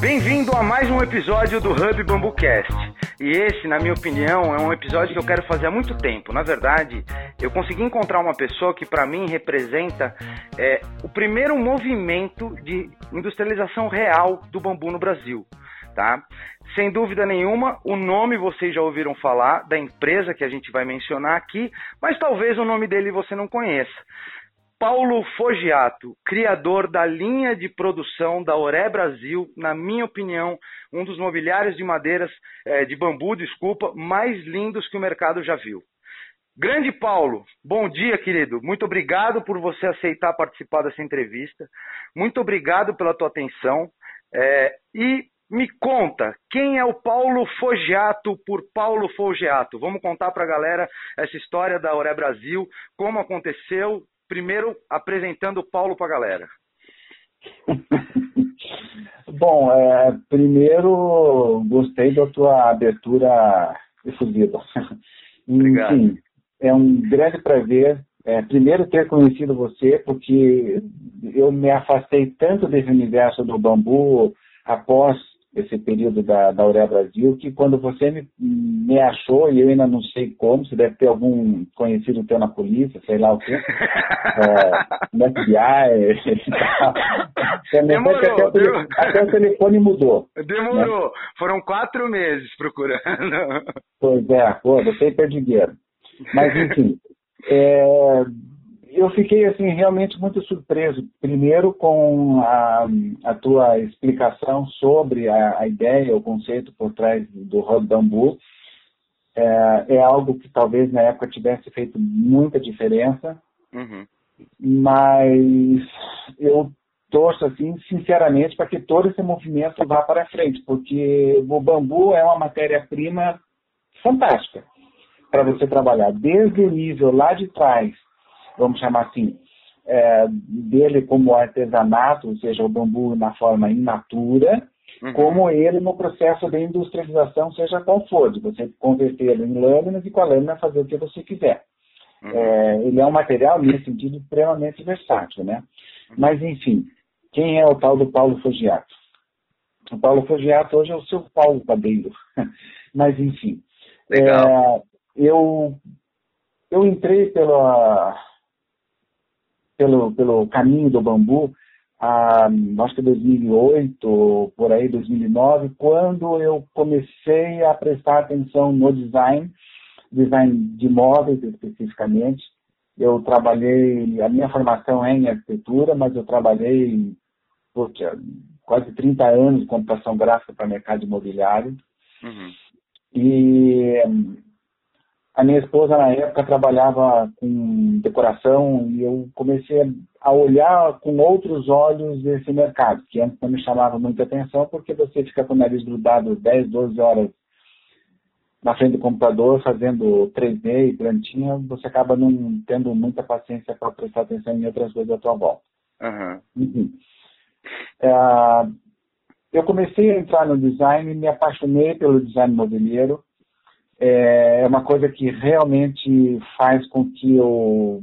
Bem-vindo a mais um episódio do Hub Bambucast. E esse, na minha opinião, é um episódio que eu quero fazer há muito tempo. Na verdade, eu consegui encontrar uma pessoa que, para mim, representa é, o primeiro movimento de industrialização real do bambu no Brasil. Tá? Sem dúvida nenhuma, o nome vocês já ouviram falar da empresa que a gente vai mencionar aqui, mas talvez o nome dele você não conheça. Paulo Fogiato, criador da linha de produção da Oré Brasil, na minha opinião, um dos mobiliários de madeiras, é, de bambu, desculpa, mais lindos que o mercado já viu. Grande Paulo, bom dia, querido. Muito obrigado por você aceitar participar dessa entrevista. Muito obrigado pela tua atenção. É, e me conta, quem é o Paulo Fogiato por Paulo Fogiato? Vamos contar para a galera essa história da Oré Brasil, como aconteceu primeiro apresentando o Paulo para a galera. Bom, é, primeiro gostei da tua abertura efusiva. Obrigado. Enfim, é um grande prazer, é, primeiro ter conhecido você, porque eu me afastei tanto desse universo do bambu após esse período da, da Aurea Brasil, que quando você me, me achou, e eu ainda não sei como, você deve ter algum conhecido teu na polícia, sei lá o quê, é, no FBI, Demorou, até, o, até o telefone mudou. Demorou, né? foram quatro meses procurando. Pois é, pô, você é perdigueiro. Mas, enfim, é, eu fiquei assim realmente muito surpreso. Primeiro com a, a tua explicação sobre a, a, ideia, o conceito por trás do Rod Bambu. É, é, algo que talvez na época tivesse feito muita diferença, uhum. mas eu torço assim sinceramente para que todo esse movimento vá para frente, porque o bambu é uma matéria-prima fantástica para você trabalhar, desde o nível lá de trás vamos chamar assim, é, dele como artesanato, ou seja, o bambu na forma in natura, uhum. como ele no processo de industrialização, seja qual for, de você convertê-lo em lâminas e com a lâmina fazer o que você quiser. Uhum. É, ele é um material, nesse sentido, extremamente versátil, né? Uhum. Mas, enfim, quem é o tal do Paulo Fogiato? O Paulo Fogiato hoje é o seu Paulo Padeiro. Mas, enfim. É, eu, eu entrei pela, pelo, pelo caminho do bambu, a, acho que 2008, por aí 2009, quando eu comecei a prestar atenção no design, design de móveis especificamente. Eu trabalhei, a minha formação é em arquitetura, mas eu trabalhei puxa, quase 30 anos de computação gráfica para mercado imobiliário. Uhum. E a minha esposa, na época, trabalhava com decoração e eu comecei a olhar com outros olhos esse mercado, que antes não me chamava muita atenção, porque você fica com o nariz grudado 10, 12 horas na frente do computador, fazendo 3D e plantinha, você acaba não tendo muita paciência para prestar atenção em outras coisas à tua volta. Uhum. Enfim. É, eu comecei a entrar no design, me apaixonei pelo design mobiliário, é, uma coisa que realmente faz com que eu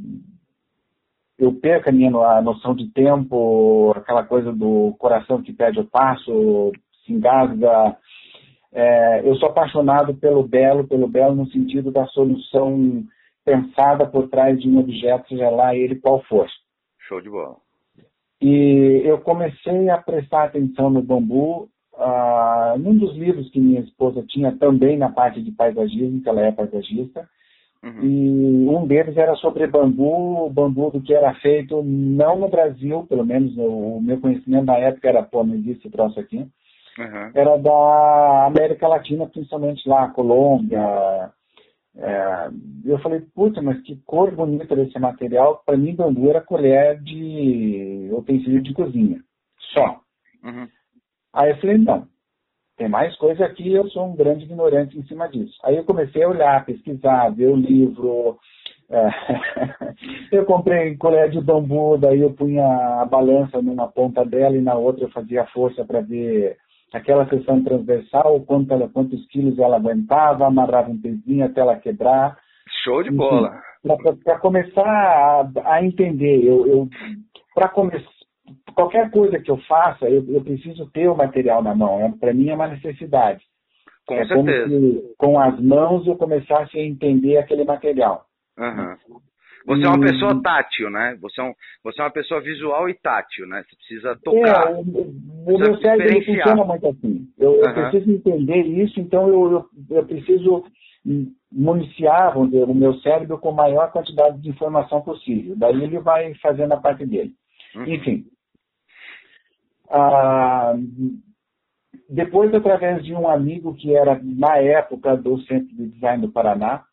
eu perca a minha a noção de tempo, aquela coisa do coração que perde o passo, se engasga. É, eu sou apaixonado pelo belo, pelo belo no sentido da solução pensada por trás de um objeto, seja lá ele qual for. Show de bola. E eu comecei a prestar atenção no bambu ah, num dos livros que minha esposa tinha também na parte de paisagismo, que ela é paisagista, uhum. e um deles era sobre bambu, bambu do que era feito não no Brasil, pelo menos o, meu conhecimento na época era, pô, não existe esse troço aqui, uhum. era da América Latina, principalmente lá, Colômbia. É, eu falei, puta, mas que cor bonita desse material. Para mim, bambu era colher de utensílio de cozinha, só. Uhum. Aí eu falei, não, tem mais coisa aqui, eu sou um grande ignorante em cima disso. Aí eu comecei a olhar, pesquisar, ver o livro. É, eu comprei colher de bambu, daí eu punha a balança numa ponta dela e na outra eu fazia força para ver aquela seção transversal, quanto ela, quantos quilos ela aguentava, amarrava um pezinho até ela quebrar. Show de bola. Para começar a, a, entender, eu, eu para começar qualquer coisa que eu faça, eu, eu preciso ter o material na mão. É, Para mim é uma necessidade. Com é certeza. como se com as mãos eu começasse a entender aquele material. Uhum. Você é uma pessoa tátil, né? Você é, um, você é uma pessoa visual e tátil, né? Você precisa tocar. É, o, o meu cérebro funciona muito assim. Eu, eu Aham. preciso entender isso, então eu, eu, eu preciso municiar dizer, o meu cérebro com a maior quantidade de informação possível. Daí ele vai fazendo a parte dele. Uhum. Enfim. Ah, depois, através de um amigo que era, na época, do Centro de Design do Paraná,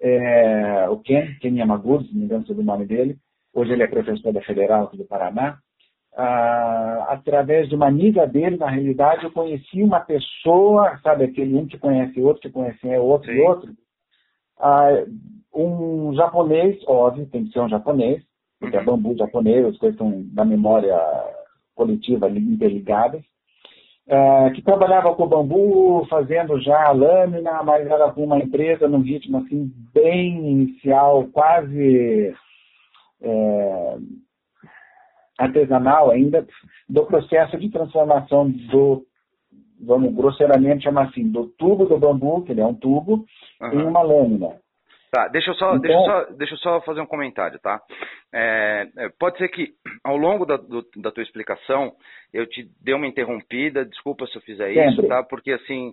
é, o Ken, Ken Yamaguchi, se não me engano sobre o nome dele, hoje ele é professor da Federal aqui do Paraná, ah, através de uma amiga dele, na realidade, eu conheci uma pessoa, sabe, aquele um que conhece outro, que conhece outro Sim. e outro, ah, um japonês, óbvio, tem que ser um japonês, porque é Uhum. bambu japonês, as coisas estão na memória coletiva interligadas, ah, que trabalhava com bambu, fazendo já a lâmina, mas era com uma empresa num ritmo assim bem inicial, quase é, artesanal ainda, do processo de transformação do, vamos grosseiramente chamar assim, do tubo do bambu, que ele é um tubo, em Uhum. uma lâmina. Tá, deixa eu só, Então- deixa eu só, deixa eu só fazer um comentário, tá? É, é, pode ser que ao longo da, do- da tua explicação eu te dê uma interrompida, desculpa se eu fizer isso, Sempre. tá? Porque assim,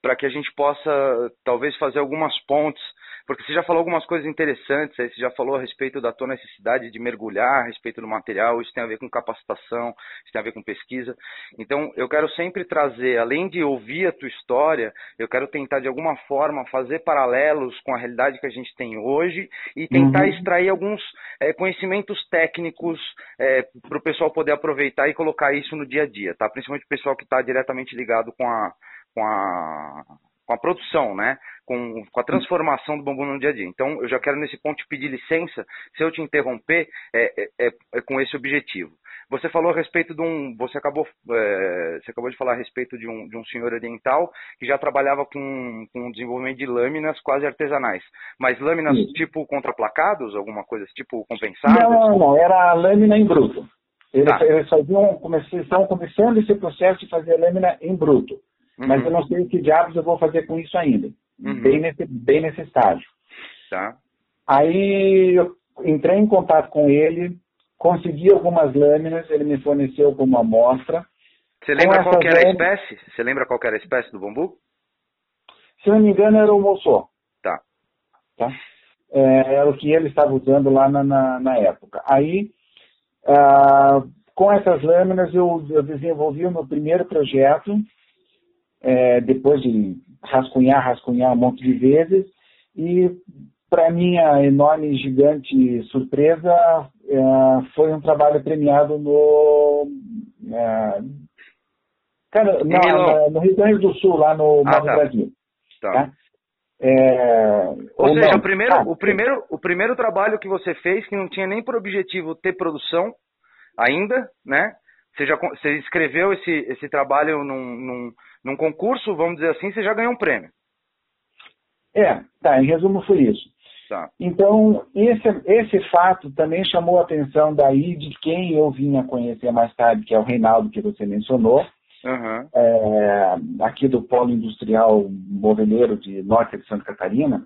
para que a gente possa talvez fazer algumas pontes, porque você já falou algumas coisas interessantes, aí você já falou a respeito da tua necessidade de mergulhar a respeito do material, isso tem a ver com capacitação, isso tem a ver com pesquisa. Então, eu quero sempre trazer, além de ouvir a tua história, eu quero tentar de alguma forma fazer paralelos com a realidade que a gente tem hoje e tentar Uhum. extrair alguns eh, conhecimentos técnicos para o pessoal poder aproveitar e colocar isso no dia a dia, tá? Principalmente o pessoal que está diretamente ligado com a, com a com a produção, né? Com, com a transformação do bambu no dia a dia. Então, eu já quero nesse ponto te pedir licença, se eu te interromper, é, é- é- é com esse objetivo. Você falou a respeito de um, você acabou, é, você acabou de falar a respeito de um, de um senhor oriental que já trabalhava com, com o desenvolvimento de lâminas quase artesanais. Mas lâminas Isso. tipo contraplacados, alguma coisa tipo compensadas? Não, não, não, era a lâmina em bruto. Eles, Tá. eles faziam, estavam começando esse processo de fazer lâmina em bruto. Uhum, Mas eu não sei o que diabos eu vou fazer com isso ainda. Uhum. Bem, nesse, bem nesse estágio. Tá. Aí eu entrei em contato com ele, consegui algumas lâminas, ele me forneceu como amostra. Você lembra qual era a espécie? Você lembra qual era a espécie do bambu? Se não me engano, era o moçô. Tá. tá? É, era o que ele estava usando lá na, na, na época. Aí, ah, com essas lâminas, eu, eu desenvolvi o meu primeiro projeto, é, depois de rascunhar, rascunhar um monte de vezes, e para minha enorme e gigante surpresa, é, foi um trabalho premiado no. é, cara, não, no Rio Grande do Sul, lá no Ah, tá. Brasil. Tá. Tá? É, Ou seja, não. o primeiro, Ah, o, primeiro, o primeiro trabalho que você fez, que não tinha nem por objetivo ter produção ainda, né? Você, já, você escreveu esse, esse trabalho num, num, num concurso, vamos dizer assim, você já ganhou um prêmio. É, tá, em resumo foi isso. Tá. Então, esse, esse fato também chamou a atenção daí de quem eu vim a conhecer mais tarde, que é o Reinaldo, que você mencionou, Aham. é, aqui do Polo Industrial Moveleiro de Norte de Santa Catarina,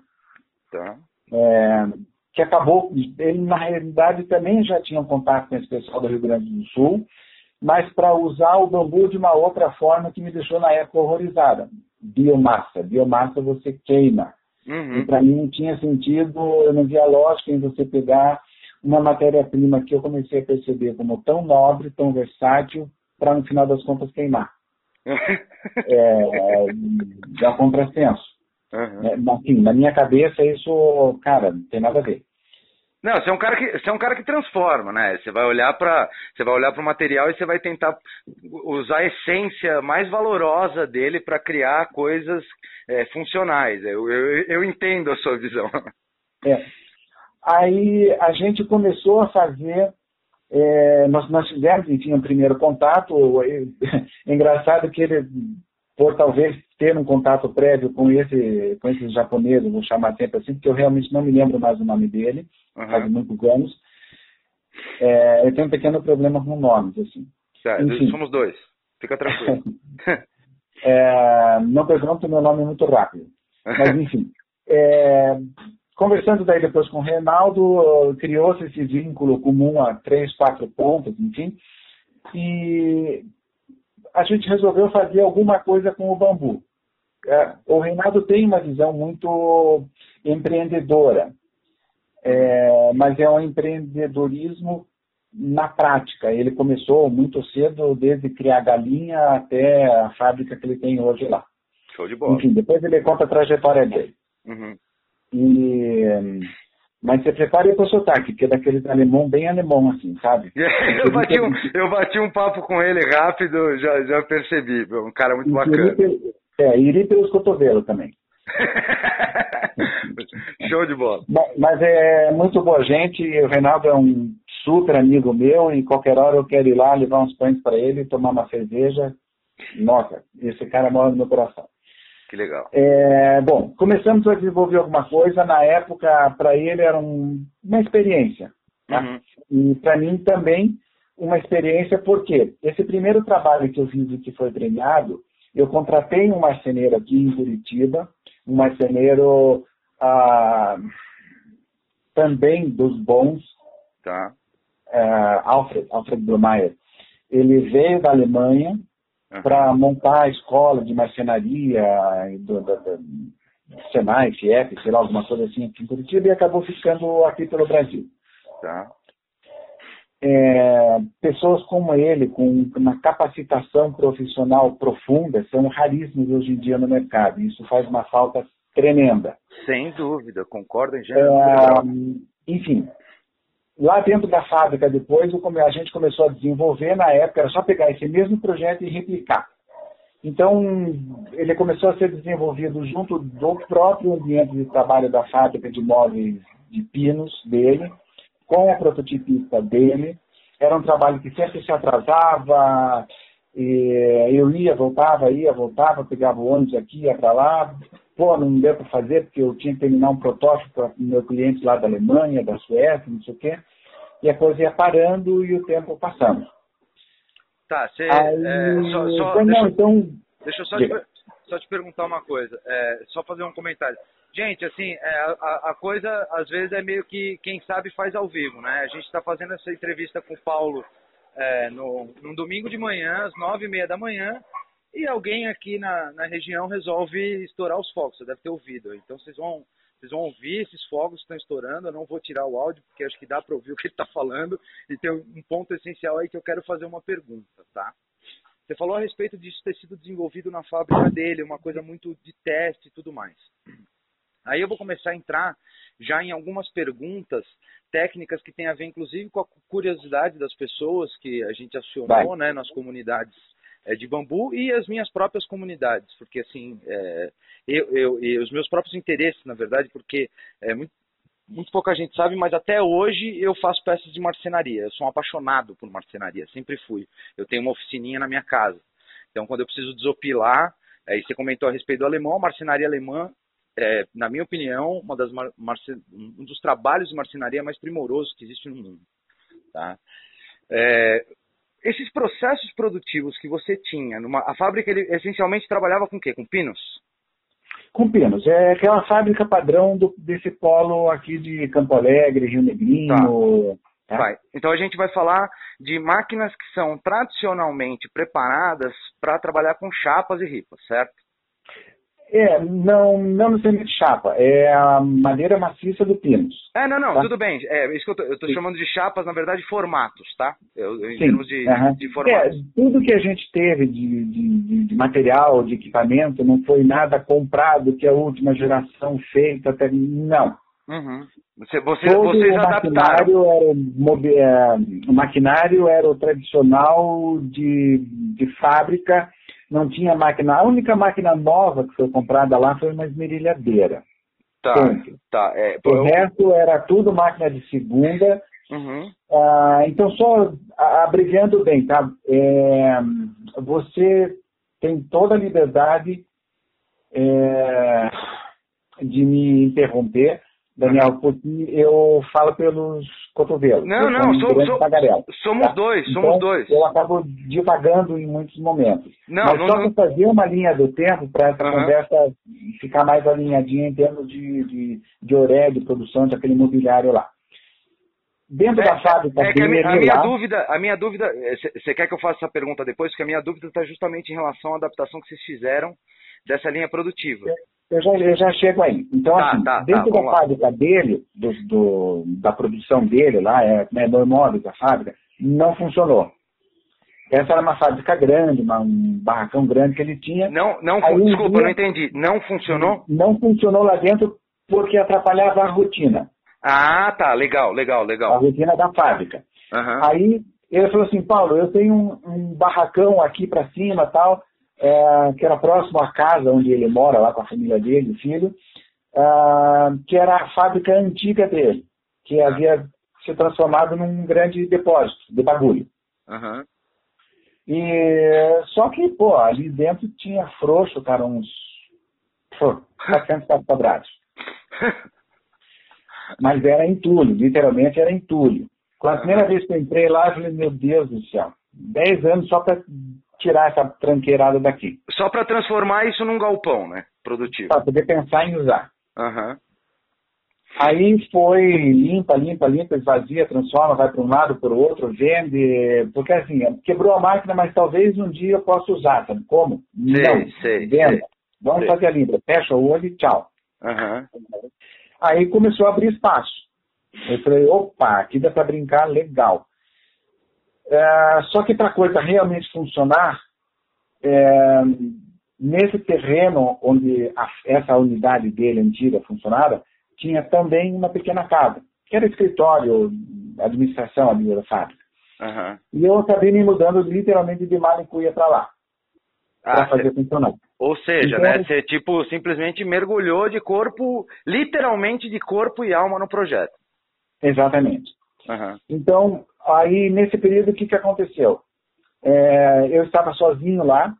Tá. é, que acabou, ele na realidade também já tinha um contato com esse pessoal do Rio Grande do Sul, mas para usar o bambu de uma outra forma que me deixou na época horrorizada. Biomassa. Biomassa você queima. E Uhum. para mim não tinha sentido, eu não via lógica em você pegar uma matéria-prima que eu comecei a perceber como tão nobre, tão versátil, para no final das contas queimar. É, é um contrassenso. Uhum. né? Assim, na minha cabeça isso, cara, não tem nada a ver. Não, você é um cara que você é um cara que transforma, né? Você vai olhar para você vai olhar para o material e você vai tentar usar a essência mais valorosa dele para criar coisas é, funcionais. Eu, eu, eu entendo a sua visão. É. Aí a gente começou a fazer, é, nós, nós fizemos, enfim, um primeiro contato. É engraçado que ele, por talvez ter um contato prévio com esse, com esses japoneses, vou chamar sempre assim, porque eu realmente não me lembro mais o nome dele, faz Uhum. muitos anos. É, eu tenho um pequeno problema com nomes, assim. Tá, Enfim. somos dois. Fica tranquilo. é, não pergunto meu nome muito rápido. Mas, enfim. É, conversando daí depois com o Reinaldo, criou-se esse vínculo comum a três, quatro pontos, enfim. E a gente resolveu fazer alguma coisa com o bambu. É, o Reinaldo tem uma visão muito empreendedora, é, mas é um empreendedorismo na prática. Ele começou muito cedo, desde criar galinha até a fábrica que ele tem hoje lá. Show de bola. Enfim, depois ele conta a trajetória dele. Uhum. E, mas você prepare para o sotaque, que é daquele alemão bem alemão, assim, sabe? eu, bati um, eu bati um papo com ele rápido, já, já percebi. Um cara muito bacana. É, iria pelos cotovelos também. Show de bola. Mas é muito boa gente. O Reinaldo é um super amigo meu. E qualquer hora eu quero ir lá levar uns pães para ele, tomar uma cerveja. Nossa, esse cara mora no meu coração. Que legal. É, bom, começamos a desenvolver alguma coisa. Na época, para ele era um, uma experiência. Tá? Uhum. E para mim também uma experiência, porque esse primeiro trabalho que eu fiz e que foi premiado eu contratei um marceneiro aqui em Curitiba, um marceneiro ah, também dos bons, tá. ah, Alfred, Alfred Blomeyer. Ele veio da Alemanha uhum. para montar a escola de marcenaria do, do, do Senai, FIEP, sei lá, alguma coisa assim aqui em Curitiba e acabou ficando aqui pelo Brasil. Tá é, pessoas como ele, com uma capacitação profissional profunda, são raríssimos hoje em dia no mercado. Isso faz uma falta tremenda. Sem dúvida, concordo em geral. É, enfim, lá dentro da fábrica, depois, a gente começou a desenvolver, na época, era só pegar esse mesmo projeto e replicar. Então, ele começou a ser desenvolvido junto do próprio ambiente de trabalho da fábrica de móveis de pinos dele, com a prototipista dele. Era um trabalho que sempre se atrasava, eu ia, voltava, ia, voltava, pegava o ônibus aqui, ia para lá. Pô, não deu para fazer porque eu tinha que terminar um protótipo para meu cliente lá da Alemanha, da Suécia, não sei o quê. E a coisa ia parando e o tempo passando. Tá, você. É, só, só, então, deixa, então, deixa eu só te, só te perguntar uma coisa, é, só fazer um comentário. Gente, assim, é, a, a, coisa às vezes é meio que quem sabe faz ao vivo, né? A gente está fazendo essa entrevista com o Paulo é, no, num domingo de manhã, às nove e meia da manhã, e alguém aqui na, na região resolve estourar os fogos, você deve ter ouvido. Então vocês vão, vocês vão ouvir esses fogos que estão estourando, eu não vou tirar o áudio, porque acho que dá para ouvir o que ele está falando, e tem um ponto essencial aí que eu quero fazer uma pergunta, tá? Você falou a respeito disso ter sido desenvolvido na fábrica dele, uma coisa muito de teste e tudo mais. Aí eu vou começar a entrar já em algumas perguntas técnicas que têm a ver, inclusive, com a curiosidade das pessoas que a gente acionou né, nas comunidades de bambu e as minhas próprias comunidades, porque assim, é, eu, eu, os meus próprios interesses, na verdade, porque é, muito, muito pouca gente sabe, mas até hoje eu faço peças de marcenaria. Eu sou um apaixonado por marcenaria, sempre fui. Eu tenho uma oficininha na minha casa. Então, quando eu preciso desopilar, aí você comentou a respeito do alemão, a marcenaria alemã é, na minha opinião, um dos trabalhos de marcenaria mais primorosos que existe no mundo. Tá? É, esses processos produtivos que você tinha, numa, a fábrica ele essencialmente trabalhava com o quê? Com pinos? Com pinos. É aquela fábrica padrão do, desse polo aqui de Campo Alegre, Rio Negrinho. Tá. Vai. Então a gente vai falar de máquinas que são tradicionalmente preparadas para trabalhar com chapas e ripas, certo? É, não, não necessariamente chapa, é a madeira maciça do Pinus. É, não, não, tá? tudo bem. É isso que eu tô, chamando de chapas, na verdade, formatos, tá? Eu, em Sim. termos de, uhum. de formatos. É, tudo que a gente teve de, de, de, material, de equipamento, não foi nada comprado que a última geração feita até. Não. Uhum. Você, você, vocês o maquinário era, é, o maquinário era o tradicional de, de fábrica não tinha máquina. A única máquina nova que foi comprada lá foi uma esmerilhadeira. Tá, tá. É, o eu... resto era tudo máquina de segunda. Uhum. Ah, então, só abreviando bem, tá? É, você tem toda a liberdade é, de me interromper Daniel, porque eu falo pelos cotovelos. Não, não, somos, somos tá? dois, somos então, dois. Eu acabo divagando em muitos momentos. Não, Mas não, só para fazer uma linha do tempo, para essa Uhum. conversa ficar mais alinhadinha em termos de, de, de oré, de produção daquele mobiliário lá. Dentro da fábrica é que a, minha lá, dúvida, a minha dúvida, você quer que eu faça essa pergunta depois? Porque a minha dúvida está justamente em relação à adaptação que vocês fizeram dessa linha produtiva. Eu já, eu já chego aí. Então, Tá, assim, tá, tá, dentro da vamos lá. fábrica dele, do, do- da produção dele lá, é, né, no imóvel da fábrica, não funcionou. Essa era uma fábrica grande, uma- um barracão grande que ele tinha. Não, não, Aí desculpa, dia- não entendi. Não funcionou? Não funcionou lá dentro porque atrapalhava a rotina. Ah, tá, legal, legal, A legal. rotina da fábrica. Aham. Aí ele falou assim, Paulo, eu tenho um, um barracão aqui para cima tal, é, que era próximo à casa onde ele mora, lá com a família dele, o filho, ah, que era a fábrica antiga dele, que havia se transformado num grande depósito de bagulho. Aham. E só que, pô, ali dentro tinha frouxo, cara, uns pô, 400 metros quadrados. Mas era entulho, literalmente era entulho. Com a primeira vez que eu entrei lá, eu falei, meu Deus do céu, 10 anos só para tirar essa tranqueirada daqui, Só para transformar isso num galpão, né? Produtivo. para poder pensar em usar. Aham. Aí foi limpa, limpa, limpa, esvazia, transforma, vai para um lado, para o outro, vende. Porque assim, quebrou a máquina, mas talvez um dia eu possa usar, sabe como? Sei, Não, sei, venda. sei. Vamos sei. fazer a limpa, fecha o olho e tchau. Aham. Aí começou a abrir espaço. Eu falei, opa, aqui dá para brincar legal. É, só que para a coisa realmente funcionar, é, nesse terreno onde a- essa unidade dele antiga funcionava, tinha também uma pequena casa, que era escritório, administração ali da fábrica. Aham. E eu acabei me mudando literalmente de Malicuia para lá, para Ah, fazer cê- funcionar. ou seja, Então- né? Você tipo simplesmente mergulhou de corpo, literalmente de corpo e alma no projeto. Exatamente. Aham. Então, aí nesse período, o que, que aconteceu? É, eu estava sozinho lá.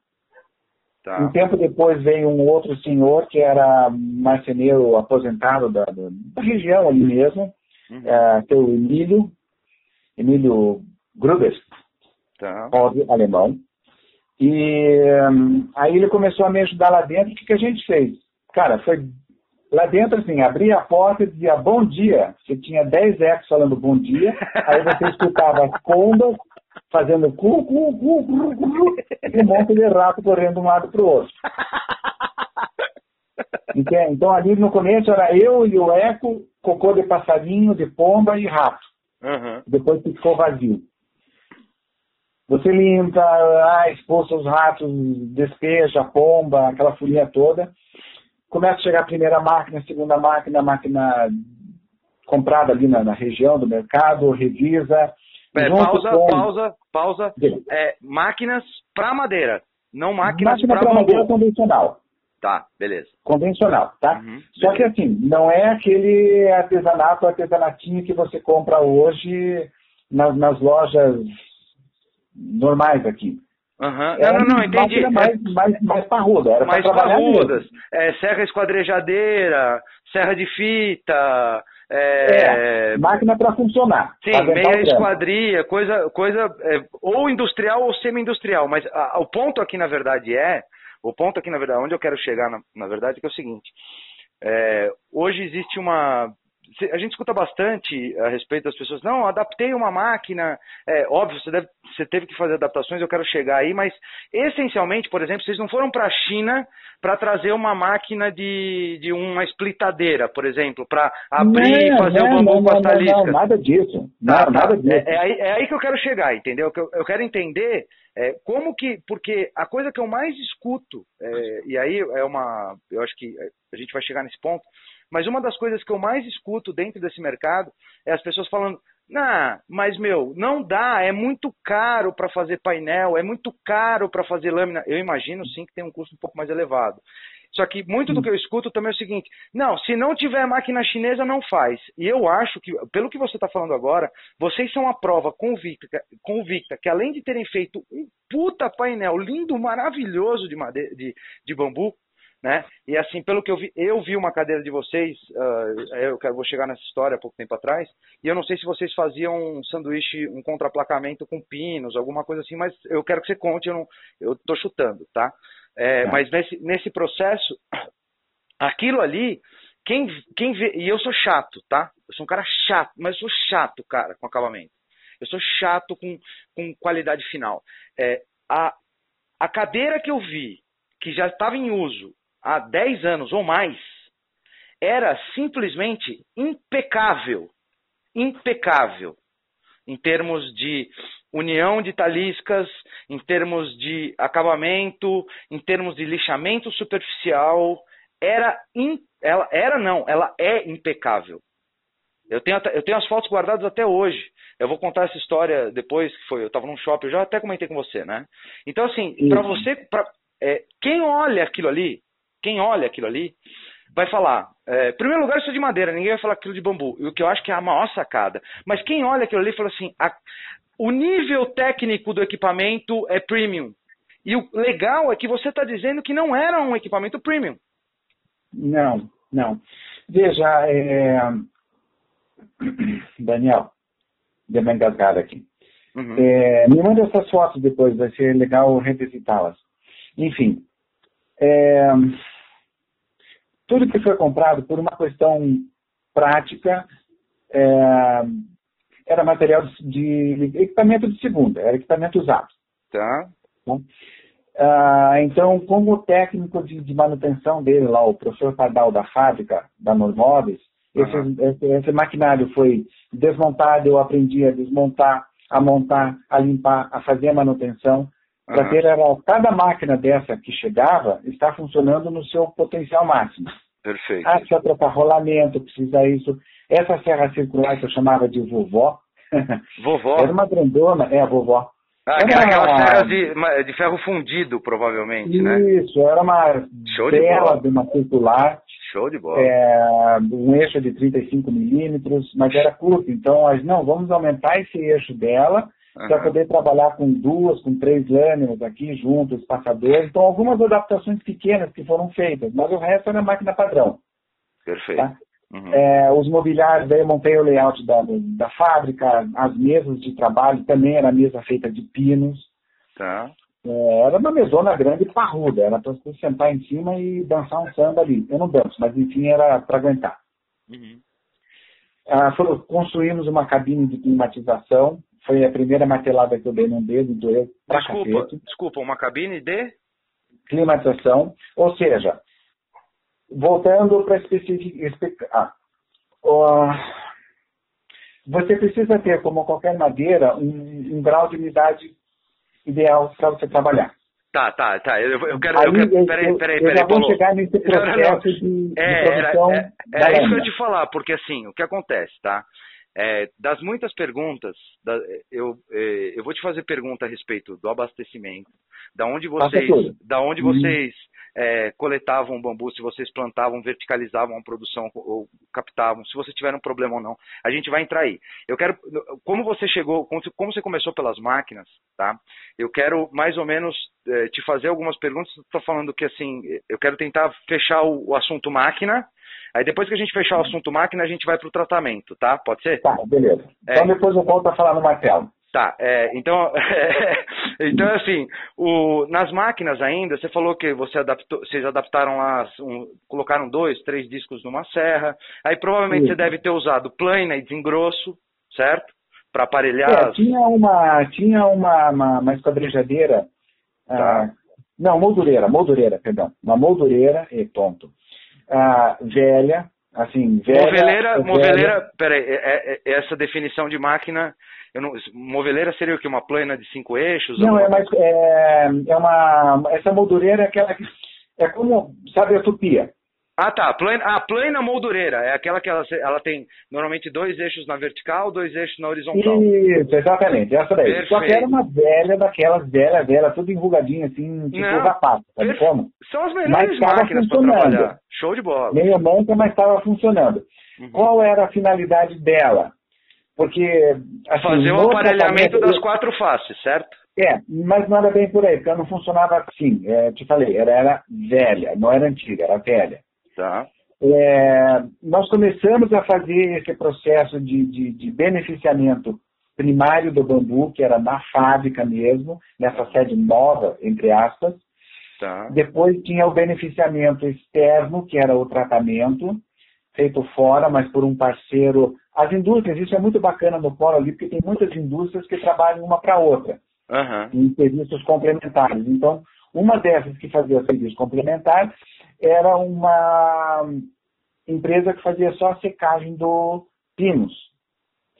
Tá. Um tempo depois veio um outro senhor que era marceneiro aposentado da, da- da região ali mesmo, Uhum. é, que é o Emílio, Emílio Gruber, Tá. pobre alemão. E hum, aí ele começou a me ajudar lá dentro. O que, que a gente fez? Cara, foi lá dentro assim, abria a porta e dizia bom dia. Você tinha 10 ecos falando bom dia, aí você escutava as pombas fazendo cu, cu, cu, cu, cu, e um monte de rato correndo de um lado para o outro. Entende? Então ali no começo era eu e o eco, cocô de passarinho, de pomba e rato Aham. depois ficou vazio. Você limpa, ah, expulsa os ratos, despeja a pomba, aquela folia toda. Começa a chegar a primeira máquina, a segunda máquina, a máquina comprada ali na, na região do mercado, revisa. É, pausa, com- pausa, pausa. É, máquinas para madeira, não máquinas Máquina para madeira convencional. Tá, beleza. Convencional, tá? Uhum, Só que assim, não é aquele artesanato, artesanatinho que você compra hoje nas, nas lojas normais aqui. Era Não, não, não, entendi. mais, mais, mais parruda, era mais parrudas, é, serra esquadrejadeira, serra de fita, é, É, máquina para funcionar. sim, meia esquadria, coisa, coisa é, ou industrial ou semi-industrial. Mas a- o ponto aqui, na verdade, é, o ponto aqui, na verdade, onde eu quero chegar, na, na verdade, é que é o seguinte, é, hoje existe uma... A gente escuta bastante a respeito das pessoas, não, adaptei uma máquina, é, óbvio, você, deve, você teve que fazer adaptações, eu quero chegar aí, mas essencialmente, por exemplo, vocês não foram para a China para trazer uma máquina de, de uma splitadeira, por exemplo, para abrir e Não, fazer não, o bambu não, com as não, não, nada disso. Tá, tá. nada disso. É, é aí, é aí que eu quero chegar, entendeu? Eu, eu quero entender é, como que. Porque a coisa que eu mais escuto, é, e aí é uma. Eu acho que a gente vai chegar nesse ponto, mas uma das coisas que eu mais escuto dentro desse mercado é as pessoas falando. Nah, mas meu, não dá, é muito caro para fazer painel, é muito caro para fazer lâmina. Eu imagino sim que tem um custo um pouco mais elevado. Só que muito do que eu escuto também é o seguinte: não, se não tiver máquina chinesa, não faz. E eu acho que, pelo que você está falando agora, vocês são a prova convicta, convicta que além de terem feito um puta painel lindo, maravilhoso de, madeira, de, de bambu, né? E assim, pelo que eu vi, eu vi uma cadeira de vocês, uh, eu vou chegar nessa história há pouco tempo atrás, e eu não sei se vocês faziam um sanduíche, um contraplacamento com pinos, alguma coisa assim, mas eu quero que você conte, eu, não, eu tô chutando, tá? É, tá. Mas nesse, nesse processo, aquilo ali, quem, quem vê, e eu sou chato, tá? Eu sou um cara chato, mas eu sou chato, cara, com acabamento. Eu sou chato com, com qualidade final. É, a, a cadeira que eu vi, que já estava em uso há 10 anos ou mais, era simplesmente impecável. Impecável. Em termos de união de taliscas, em termos de acabamento, em termos de lixamento superficial, era, in, ela era não, ela é impecável. Eu tenho, eu tenho as fotos guardadas até hoje. Eu vou contar essa história depois que foi. Eu estava num shopping, eu já até comentei com você, né? Então, assim, para você, pra, é, quem olha aquilo ali, quem olha aquilo ali, vai falar, é, em primeiro lugar, isso é de madeira, ninguém vai falar aquilo de bambu, o que eu acho que é a maior sacada. Mas quem olha aquilo ali fala assim, a, o nível técnico do equipamento é premium. E o legal é que você está dizendo que não era um equipamento premium. Não, não. Veja, é... Daniel, deu uma engasgada aqui. Uhum. É, me manda essas fotos depois, vai ser legal revisitá-las. Enfim, é, tudo que foi comprado por uma questão prática é, era material de, de, equipamento de segunda, era equipamento usado. Tá. Ah, então, como técnico de, de, manutenção dele lá, o professor Pardal da fábrica da Normóveis, uhum. esse, esse, esse, maquinário foi desmontado, eu aprendi a desmontar, a montar, a limpar, a fazer a manutenção. Para ter era, cada máquina dessa que chegava está funcionando no seu potencial máximo. Perfeito. Ah, precisa trocar rolamento, precisa isso. Essa serra circular que eu chamava de vovó. Vovó? era uma grandona, é a vovó. Ah, era aquela serra de, de ferro fundido, provavelmente, isso, né? Isso, era uma Show bela de, de uma circular. Show de bola. É, um eixo de 35 milímetros, mas era curto. Então, nós, não, vamos aumentar esse eixo dela uhum. para poder trabalhar com duas, com três lâminas aqui juntos, passadores. Então, algumas adaptações pequenas que foram feitas, mas o resto era máquina padrão. Perfeito. Tá? Uhum. É, os mobiliários, daí eu montei o layout da, da fábrica, as mesas de trabalho também era mesa feita de pinos. Tá. É, era uma mesona grande e parruda, era para você sentar em cima e dançar um samba ali. Eu não danço, mas enfim, era para aguentar. Uhum. Ah, construímos uma cabine de climatização, foi a primeira martelada que eu dei num dedo, doeu pra desculpa, Desculpa, uma cabine de? Climatização, ou seja, voltando para especificar. Ah, você precisa ter, como qualquer madeira, um, um grau de umidade ideal para você trabalhar. Tá, tá, tá. Eu, eu quero. Aí, eu quero peraí, peraí, peraí. Já vou chegar nesse processo não, não, não. de, é, de produção. Era, é, era isso que eu ia te falar, porque assim, o que acontece, tá? É, das muitas perguntas, da, eu, é, eu vou te fazer pergunta a respeito do abastecimento, da onde vocês, da onde uhum. vocês é, coletavam bambu, se vocês plantavam, verticalizavam a produção ou captavam, se vocês tiveram um problema ou não. A gente vai entrar aí. Eu quero, como você chegou, como, você começou pelas máquinas, tá? Eu quero mais ou menos é, te fazer algumas perguntas. Estou falando que assim, eu quero tentar fechar o, o assunto máquina Aí depois que a gente fechar o assunto máquina, a gente vai para o tratamento, tá? Pode ser? Tá, beleza. É. Então depois eu volto a falar no martelo. Tá, é, então, então assim, o, nas máquinas ainda, você falou que você adaptou, vocês adaptaram lá, um, colocaram dois, três discos numa serra, aí provavelmente Isso. você deve ter usado plana e desengrosso, certo? Para aparelhar. É, as... tinha uma, tinha uma, uma, uma esquadrejadeira, tá. ah, não, moldureira, moldureira, perdão, uma moldureira, e ponto ah, velha, assim, velha. Moveleira, velha. moveleira, peraí, é, é, é, essa definição de máquina, não, moveleira seria o que? Uma plana de cinco eixos? Não, é mais, é, é uma, essa moldureira é aquela que, é como, sabe a tupia? Ah, tá. Plana, a plana moldureira é aquela que ela, ela tem normalmente dois eixos na vertical, dois eixos na horizontal. Isso, exatamente. Essa daí. Perfeito. Só que era uma velha daquelas, velha, velha, tudo enrugadinha, assim, tipo zapato, sabe como? São as melhores máquinas para trabalhar. Show de bola. Meio manca, mas estava funcionando. Uhum. Qual era a finalidade dela? Porque. Assim, Fazer o aparelhamento das quatro faces, certo? É, mas não era bem por aí, porque ela não funcionava assim. É, te falei, era, era velha, não era antiga, era velha. Tá. É, nós começamos a fazer esse processo de, de, de, beneficiamento primário do bambu, que era na fábrica mesmo, nessa sede nova, entre aspas. Tá. Depois tinha o beneficiamento externo, que era o tratamento, feito fora, mas por um parceiro. As indústrias, isso é muito bacana no Polo ali, porque tem muitas indústrias que trabalham uma para outra, uhum. em serviços complementares. Então, uma dessas que fazia serviço complementar era uma empresa que fazia só a secagem do pinos.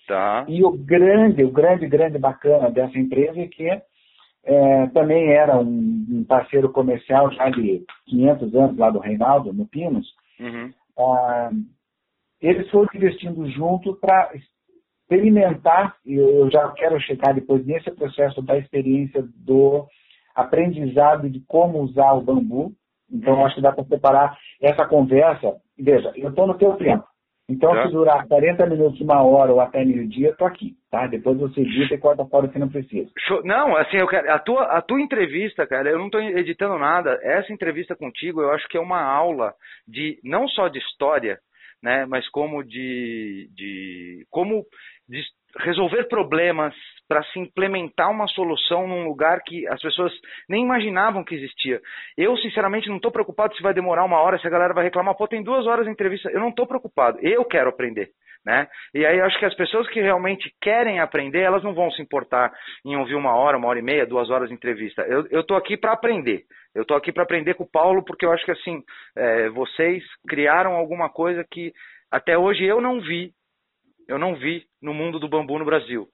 Tá. E o grande, o grande, grande bacana dessa empresa é que é, também era um, um, parceiro comercial já de 500 anos lá do Reinaldo, no Pinos. Uhum. Ah, eles foram investindo junto para experimentar, e eu já quero chegar depois nesse processo da experiência do aprendizado de como usar o bambu. Então, acho que dá para separar essa conversa. Veja, eu estou no teu tempo. Então, é. se durar 40 minutos, uma hora ou até meio-dia, estou aqui, tá? Depois você edita e corta fora o que não precisa. Não, assim, eu quero, a, tua, a tua entrevista, cara, eu não estou editando nada. Essa entrevista contigo, eu acho que é uma aula de, não só de história, né, mas como de, de como de resolver problemas para se implementar uma solução num lugar que as pessoas nem imaginavam que existia. Eu, sinceramente, não estou preocupado se vai demorar uma hora, se a galera vai reclamar, pô, tem duas horas de entrevista. Eu não estou preocupado. Eu quero aprender. Né? E aí acho que as pessoas que realmente querem aprender, elas não vão se importar em ouvir uma hora, uma hora e meia, duas horas de entrevista. Eu estou aqui para aprender. Eu estou aqui para aprender com o Paulo, porque eu acho que assim, é, vocês criaram alguma coisa que até hoje eu não vi eu não vi no mundo do bambu no Brasil.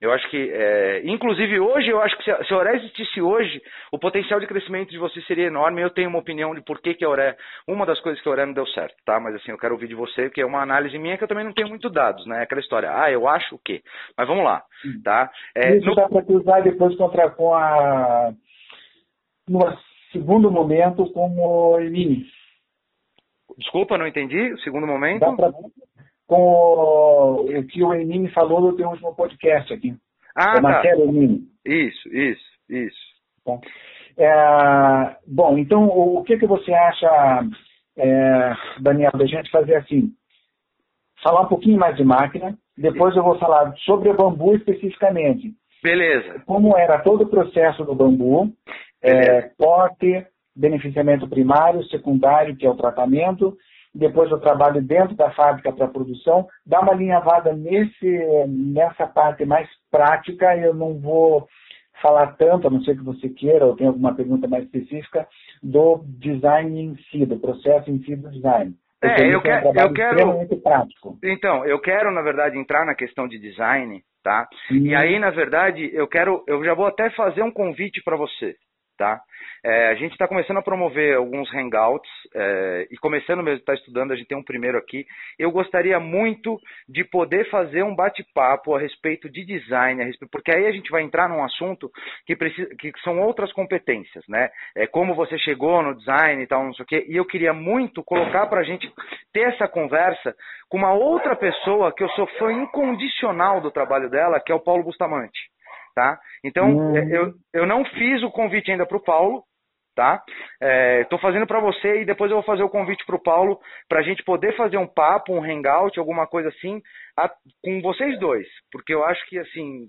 Eu acho que, é, inclusive hoje, eu acho que se, se a Oré existisse hoje, o potencial de crescimento de você seria enorme. Eu tenho uma opinião de por que, que a Oré, uma das coisas que a Oré não deu certo, tá? Mas assim, eu quero ouvir de você, que é uma análise minha que eu também não tenho muito dados, né? Aquela história, ah, eu acho o quê? Mas vamos lá, tá? É, Isso no... dá para usar depois contra com a no segundo momento como Emini. Desculpa, não entendi. O segundo momento. Dá pra com o que o Enine falou no teu último podcast aqui. Ah, tá. Enine. Isso, isso, isso. Bom, é, bom então o, o, que, que você acha, é, Daniel, da gente fazer assim? Falar um pouquinho mais de máquina, depois eu vou falar sobre o bambu especificamente. Beleza. Como era todo o processo do bambu, é, corte, beneficiamento primário, secundário, que é o tratamento, depois eu trabalho dentro da fábrica para produção, dá uma linhavada nesse, nessa parte mais prática, eu não vou falar tanto, a não ser que você queira, ou tenha alguma pergunta mais específica, do design em si, do processo em si do design. É, eu, quero, um eu quero. prático. Então, eu quero, na verdade, entrar na questão de design, tá? E aí, na verdade, eu quero, eu já vou até fazer um convite para você, tá? É, a gente está começando a promover alguns hangouts é, e começando mesmo, está estudando, a gente tem um primeiro aqui. Eu gostaria muito de poder fazer um bate-papo a respeito de design, respeito, porque aí a gente vai entrar num assunto que, precisa, que são outras competências, né? É, como você chegou no design e tal, não sei o quê. E eu queria muito colocar para a gente ter essa conversa com uma outra pessoa que eu sou fã incondicional do trabalho dela, que é o Paulo Bustamante. Tá? Então, hum. eu, eu não fiz o convite ainda para o Paulo, tá? Estou é, fazendo para você e depois eu vou fazer o convite para o Paulo para a gente poder fazer um papo, um hangout, alguma coisa assim, a, com vocês dois, porque eu acho que assim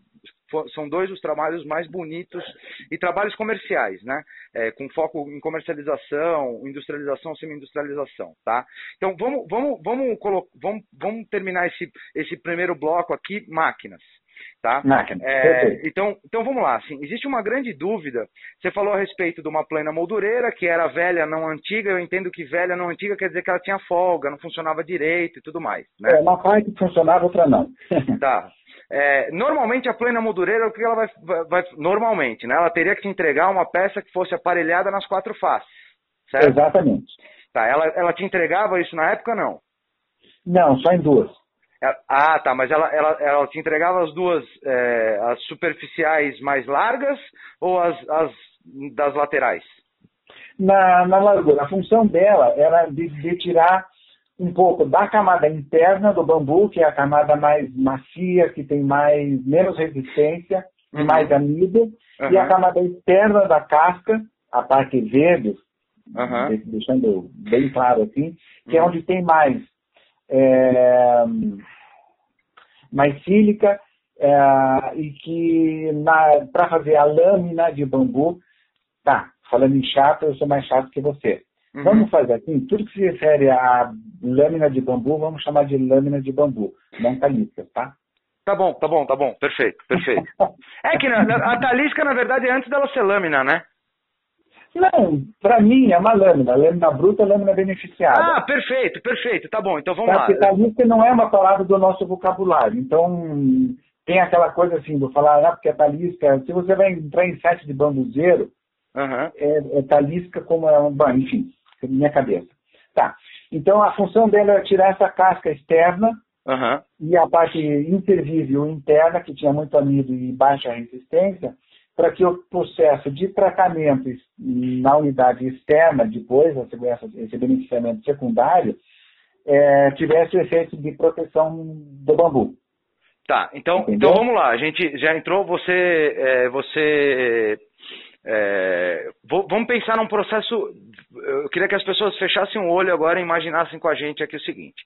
são dois dos trabalhos mais bonitos e trabalhos comerciais, né? É, com foco em comercialização, industrialização, semi-industrialização, tá? Então vamos, vamos, vamos, vamos, vamos terminar esse, esse primeiro bloco aqui, máquinas. Tá? É, então, então vamos lá. Assim, existe uma grande dúvida. Você falou a respeito de uma plana moldureira que era velha, não antiga. Eu entendo que velha, não antiga quer dizer que ela tinha folga, não funcionava direito e tudo mais. Né? É, uma parte funcionava, outra não. tá. É, normalmente a plana moldureira, o que ela vai, vai, Normalmente, né? Ela teria que te entregar uma peça que fosse aparelhada nas quatro faces. Certo? Exatamente. Tá, ela, ela te entregava isso na época não? Não, só em duas. É, ah, tá, mas ela, ela, ela te entregava as duas, é, as superficiais mais largas ou as, as das laterais? Na, na largura. A função dela era de, de tirar um pouco da camada interna do bambu, que é a camada mais macia, que tem mais menos resistência e uhum. mais amido, Uhum. E a camada externa da casca, a parte verde, uhum. deixando bem claro assim, que é uhum. é onde tem mais, é, mais sílica é, e que para fazer a lâmina de bambu, tá, falando em chato, eu sou mais chato que você. Uhum. Vamos fazer assim, tudo que se refere a lâmina de bambu, vamos chamar de lâmina de bambu, não calisca, tá? Tá bom, tá bom, tá bom, perfeito, perfeito. é que a talisca, na verdade, é antes dela ser lâmina, né? Não, para mim é uma lâmina, lâmina bruta, lâmina beneficiada. Ah, perfeito, perfeito, tá bom, então vamos tá, lá. Talisca não é uma palavra do nosso vocabulário, então tem aquela coisa assim, vou falar, ah, porque é talisca, se você vai entrar em site de bambuzeiro, uhum. é, é talisca como é um, bom, enfim, minha cabeça. Tá. Então a função dela é tirar essa casca externa uhum. e a parte intervível interna, que tinha muito amido e baixa resistência, para que o processo de tratamento na unidade externa, depois, esse beneficiamento secundário, é, tivesse o efeito de proteção do bambu. Tá, então, então vamos lá. A gente já entrou, você, é, você é, vou, vamos pensar num processo. Eu queria que as pessoas fechassem o olho agora e imaginassem com a gente aqui o seguinte.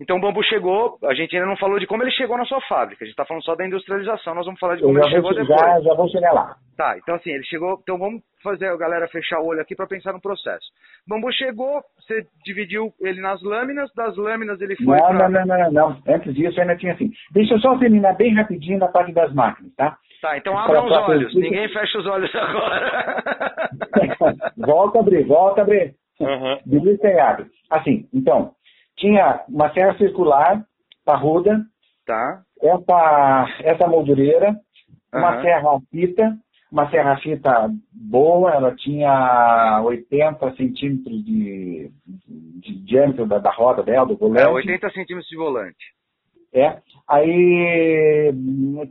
Então o bambu chegou, a gente ainda não falou de como ele chegou na sua fábrica, a gente está falando só da industrialização, nós vamos falar de como ele chegou chegar, depois. Já vou chegar lá. Tá, então assim, ele chegou, então vamos fazer a galera fechar o olho aqui para pensar no processo. O bambu chegou, você dividiu ele nas lâminas, das lâminas ele foi Não, pra... não, não, não, não, antes disso ainda tinha assim. Deixa eu só terminar bem rapidinho na parte das máquinas, tá? Tá, então abra os olhos. Ninguém fecha os olhos agora. volta a abrir, volta a abrir. Uhum. Assim, então, tinha uma serra circular, parruda. Tá. Essa, essa moldureira, uhum. uma serra fita, uma serra fita boa, ela tinha 80 centímetros de, de diâmetro da, da roda dela, do volante. É, 80 centímetros de volante. É. Aí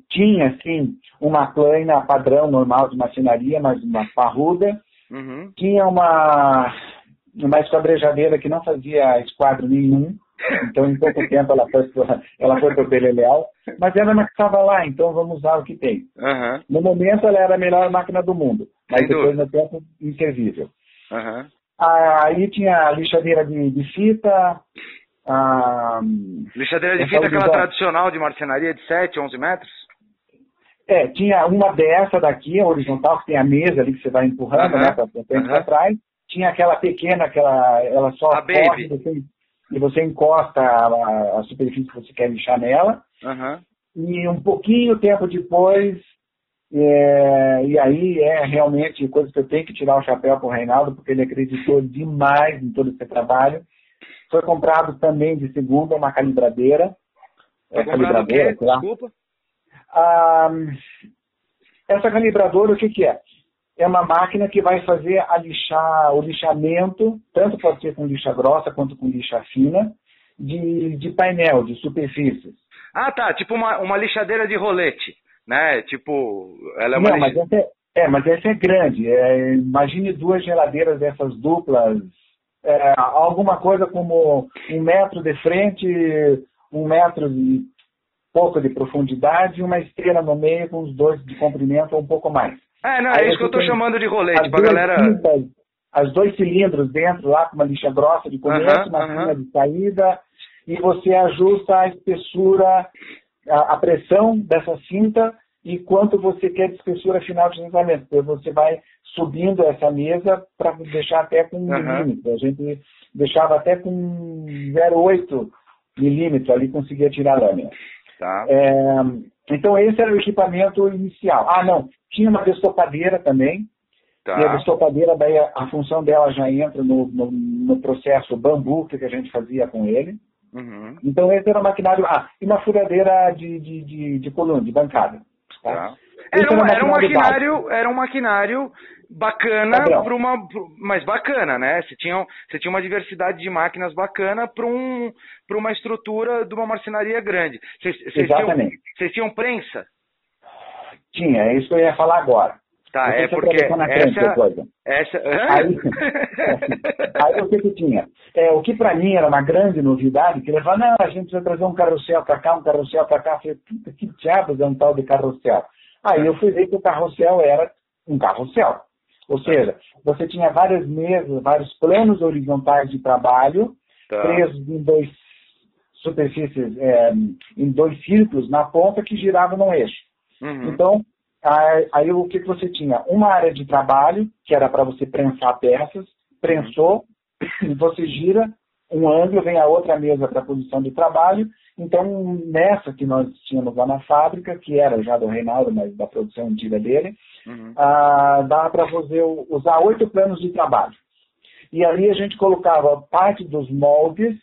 tinha, assim, uma plana padrão normal de marcenaria, mas uma parruda. Uhum. Tinha uma, uma esquadrejadeira que não fazia esquadro nenhum. Então, em pouco tempo, ela foi, ela foi para o Beleléu. Mas era uma que estava lá, então vamos usar o que tem. Uhum. No momento, ela era a melhor máquina do mundo. Mas Sem depois, no tempo, inservível. Uhum. Aí tinha a lixadeira de, de fita, a, Lixadeira de fita, aquela tradicional de marcenaria de 7, 11 metros? É, tinha uma dessa daqui, a horizontal, que tem a mesa ali que você vai empurrando, uh -huh. né, para frente e uh -huh. para trás. Tinha aquela pequena, aquela, ela só a corre você, e você encosta a, a, superfície que você quer lixar nela. Uh -huh. E um pouquinho tempo depois, é, e aí é realmente coisa que eu tenho que tirar o chapéu para o Reinaldo, porque ele acreditou demais em todo esse trabalho. Foi comprado também de segunda uma calibradeira. Foi é, calibradeira, sei lá. Desculpa. Ah, essa calibradora, o que, que é? É uma máquina que vai fazer a lixar, o lixamento, tanto pode ser com lixa grossa quanto com lixa fina, de, de painel, de superfícies. Ah, tá. Tipo uma, uma lixadeira de rolete, né? Tipo, ela é uma. Não, mas essa é, é, mas essa é grande. É, imagine duas geladeiras dessas duplas é, alguma coisa como um metro de frente, um metro e pouco de profundidade e uma estrela no meio com os dois de comprimento ou um pouco mais. É, não, é isso que eu estou chamando de rolete, para galera... Cintas, as dois cilindros dentro lá com uma lixa grossa de começo, uh -huh, uma uh -huh. de saída, e você ajusta a espessura, a, a pressão dessa cinta e quanto você quer de espessura final de tratamento. Então você vai subindo essa mesa para deixar até com um uhum. milímetro. A gente deixava até com 0,8 milímetro ali, conseguia tirar a lâmina. Tá. É, então esse era o equipamento inicial. Ah, não, tinha uma destopadeira também. Tá. E a destopadeira, daí a, a, função dela já entra no, no, no, processo bambu que a gente fazia com ele. Uhum. Então esse era o maquinário. Ah, e uma furadeira de, de, de, de coluna, de bancada. Tá? tá. Era, um, era, um maquinário, era um maquinário bacana para uma mas bacana né? Você tinha você tinha uma diversidade de máquinas bacana para um para uma estrutura de uma marcenaria grande. Vocês, Exatamente. Tinham, vocês tinham prensa? Tinha é isso que eu ia falar agora. Tá é porque essa coisa. essa aí, aí o que que tinha? É o que para mim era uma grande novidade que ele falou não a gente precisa trazer um carrossel para cá um carrossel para cá. Eu falei, que diabos é um tal de carrossel Aí eu fui ver que o carrossel era um carrossel. Ou seja, você tinha várias mesas, vários planos horizontais de trabalho, tá. presos em dois superfícies, é, em dois círculos na ponta que giravam no eixo. Uhum. Então, aí, aí, o que, que você tinha? Uma área de trabalho, que era para você prensar peças, prensou, uhum. você gira um ângulo, vem a outra mesa para a posição de trabalho. Então, nessa que nós tínhamos lá na fábrica, que era já do Reinaldo, mas da produção antiga dele, uhum. ah, dá para você usar oito planos de trabalho. E ali a gente colocava parte dos moldes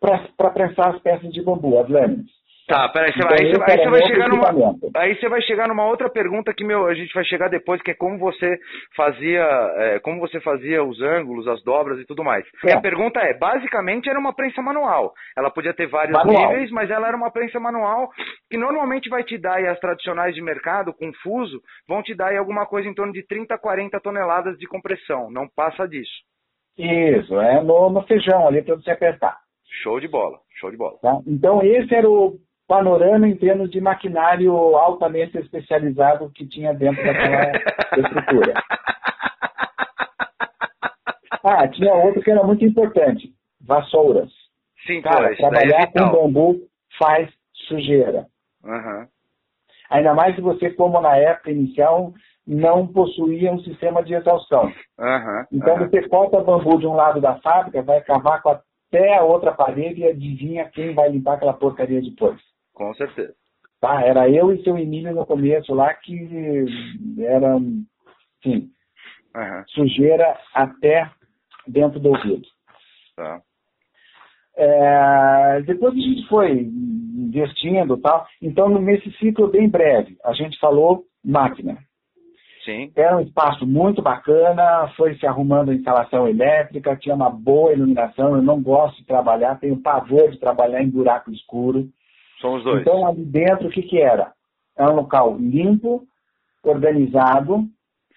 para prensar as peças de bambu, as lâminas. Tá, peraí, você vai, aí você, aí você vai chegar numa. Aí você vai chegar numa outra pergunta que meu, a gente vai chegar depois, que é como você fazia. É, como você fazia os ângulos, as dobras e tudo mais. É. E a pergunta é, basicamente era uma prensa manual. Ela podia ter vários manual. níveis, mas ela era uma prensa manual que normalmente vai te dar, e as tradicionais de mercado, com fuso, vão te dar aí alguma coisa em torno de 30, 40 toneladas de compressão. Não passa disso. Isso, é no, no feijão ali para você apertar. Show de bola, show de bola. Tá? Então esse era o panorama em termos de maquinário altamente especializado que tinha dentro daquela estrutura. Ah, tinha outro que era muito importante, vassouras. Sim, Cara, pô, trabalhar é com bambu faz sujeira. Uhum. Ainda mais se você, como na época inicial, não possuía um sistema de exaustão. Uhum, então uhum. você corta bambu de um lado da fábrica, vai cavar com até a outra parede e adivinha quem vai limpar aquela porcaria depois. Com certeza. Tá, era eu e seu Emílio no começo lá que era, enfim, uhum. sujeira até dentro do ouvido. Tá. É, depois a gente foi investindo tal. Então, nesse ciclo bem breve, a gente falou máquina. Sim. Era um espaço muito bacana, foi se arrumando a instalação elétrica, tinha uma boa iluminação. Eu não gosto de trabalhar, tenho pavor de trabalhar em buraco escuro. São os dois. Então, ali dentro, o que, que era? Era um local limpo, organizado,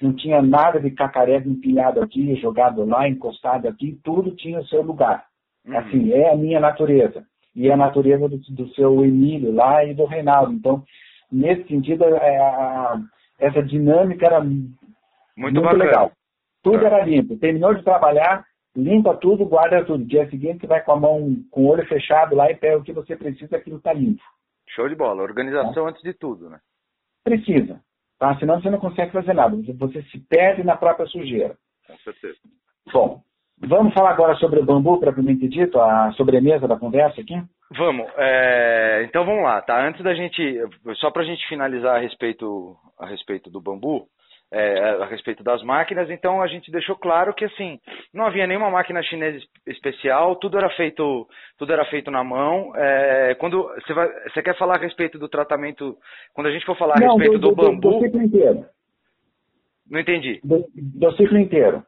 não tinha nada de cacareco empilhado aqui, jogado lá, encostado aqui, tudo tinha o seu lugar. Uhum. Assim, é a minha natureza. E é a natureza do, do, seu Emílio lá e do Reinaldo. Então, nesse sentido, é, a, essa dinâmica era muito, muito legal. Tudo é. era limpo. Terminou de trabalhar, limpa tudo, guarda tudo. Dia seguinte você vai com a mão, com o olho fechado lá e pega o que você precisa, aquilo está limpo. Show de bola. Organização tá? antes de tudo, né? Precisa. Tá? Senão você não consegue fazer nada. Você se perde na própria sujeira. Com certeza. Bom, vamos falar agora sobre o bambu, propriamente dito, a sobremesa da conversa aqui? Vamos. É... Então vamos lá, tá? Antes da gente, só para a gente finalizar a respeito, a respeito do bambu, é, a respeito das máquinas, então a gente deixou claro que assim não havia nenhuma máquina chinesa especial, tudo era feito tudo era feito na mão. É, quando você, vai, você quer falar a respeito do tratamento, quando a gente for falar a não, respeito do, do, do bambu, do ciclo inteiro. Não entendi. Do, do ciclo inteiro.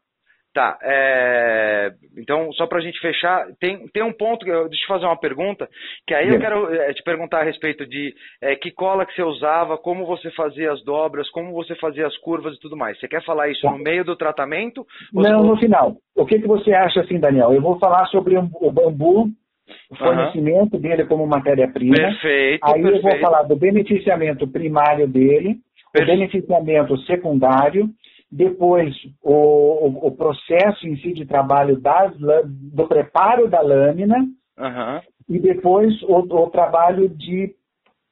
Tá, é... então só para a gente fechar, tem, tem um ponto, deixa eu fazer uma pergunta, que aí eu quero é, te perguntar a respeito de é, que cola que você usava, como você fazia as dobras, como você fazia as curvas e tudo mais. Você quer falar isso tá. no meio do tratamento? Não, no final. O que, que você acha assim, Daniel? Eu vou falar sobre o bambu, o fornecimento uhum. dele como matéria-prima. Perfeito, Aí perfeito. eu vou falar do beneficiamento primário dele, perfeito. o beneficiamento secundário, depois o, o, o, processo em si de trabalho das, do preparo da lâmina uhum. e depois o, o, trabalho de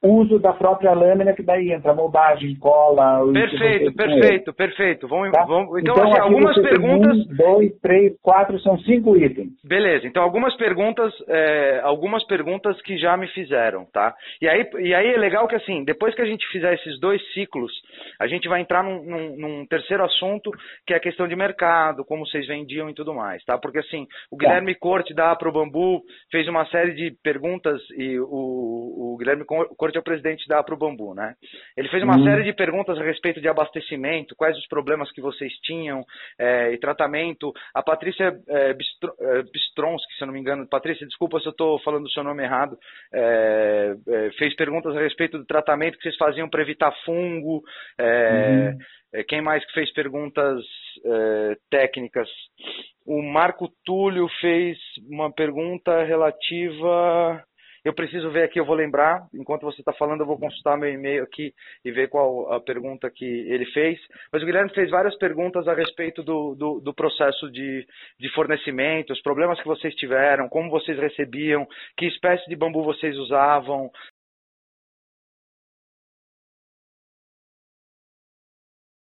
uso da própria lâmina, que daí entra moldagem, cola. Perfeito, perfeito, perfeito. Vamos, tá? vamos, então, então assim, algumas perguntas. Um, dois, três, quatro, são cinco itens. Beleza, então algumas perguntas, é, algumas perguntas que já me fizeram, tá? E aí, e aí é legal que assim, depois que a gente fizer esses dois ciclos, a gente vai entrar num, num, num terceiro assunto, que é a questão de mercado, como vocês vendiam e tudo mais, tá? Porque assim, o tá. Guilherme tá. Corte da Pro Bambu fez uma série de perguntas e o, o Guilherme Corte É o presidente da Pro Bambu, né? Ele fez uma uhum. série de perguntas a respeito de abastecimento, quais os problemas que vocês tinham é, e tratamento. A Patrícia é, é, Bistronski, se eu não me engano, Patrícia, desculpa se eu estou falando o seu nome errado, é, é, fez perguntas a respeito do tratamento que vocês faziam para evitar fungo. É, uhum. Quem mais que fez perguntas técnicas? O Marco Túlio fez uma pergunta relativa Eu preciso ver aqui, eu vou lembrar, enquanto você está falando, eu vou consultar meu e-mail aqui e ver qual a pergunta que ele fez. Mas o Guilherme fez várias perguntas a respeito do, do, do processo de, de fornecimento, os problemas que vocês tiveram, como vocês recebiam, que espécie de bambu vocês usavam,